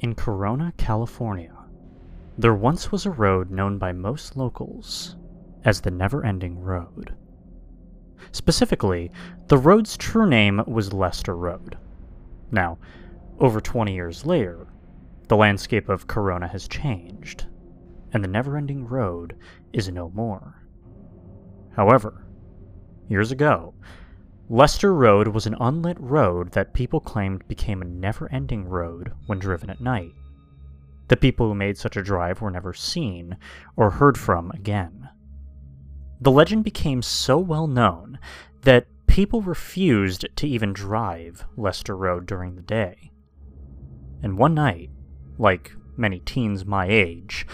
In Corona, California, there once was a road known by most locals as the Never Ending Road. Specifically, the road's true name was Lester Road. Now, over 20 years later, the landscape of Corona has changed, and the Never Ending Road is no more. However, years ago, Lester Road was an unlit road that people claimed became a never ending road when driven at night. The people who made such a drive were never seen or heard from again. The legend became so well known that people refused to even drive Lester Road during the day. And one night, like many teens my age,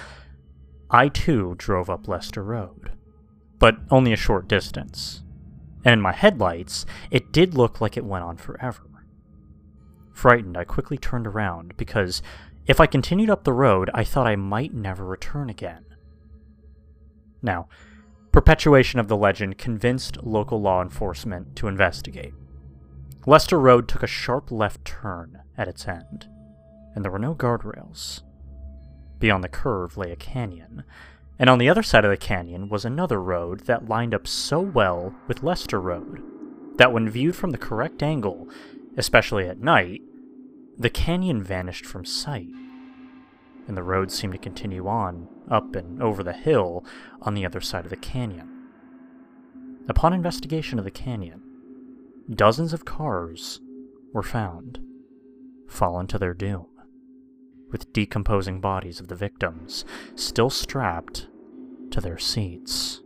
I too drove up Lester Road. But only a short distance, and in my headlights, it did look like it went on forever. Frightened, I quickly turned around because if I continued up the road, I thought I might never return again. Now, perpetuation of the legend convinced local law enforcement to investigate. Lester Road took a sharp left turn at its end, and there were no guardrails. Beyond the curve lay a canyon, and on the other side of the canyon was another road that lined up so well with Lester Road that when viewed from the correct angle, especially at night, the canyon vanished from sight, and the road seemed to continue on, up and over the hill on the other side of the canyon. Upon investigation of the canyon, dozens of cars were found, fallen to their doom with decomposing bodies of the victims still strapped to their seats.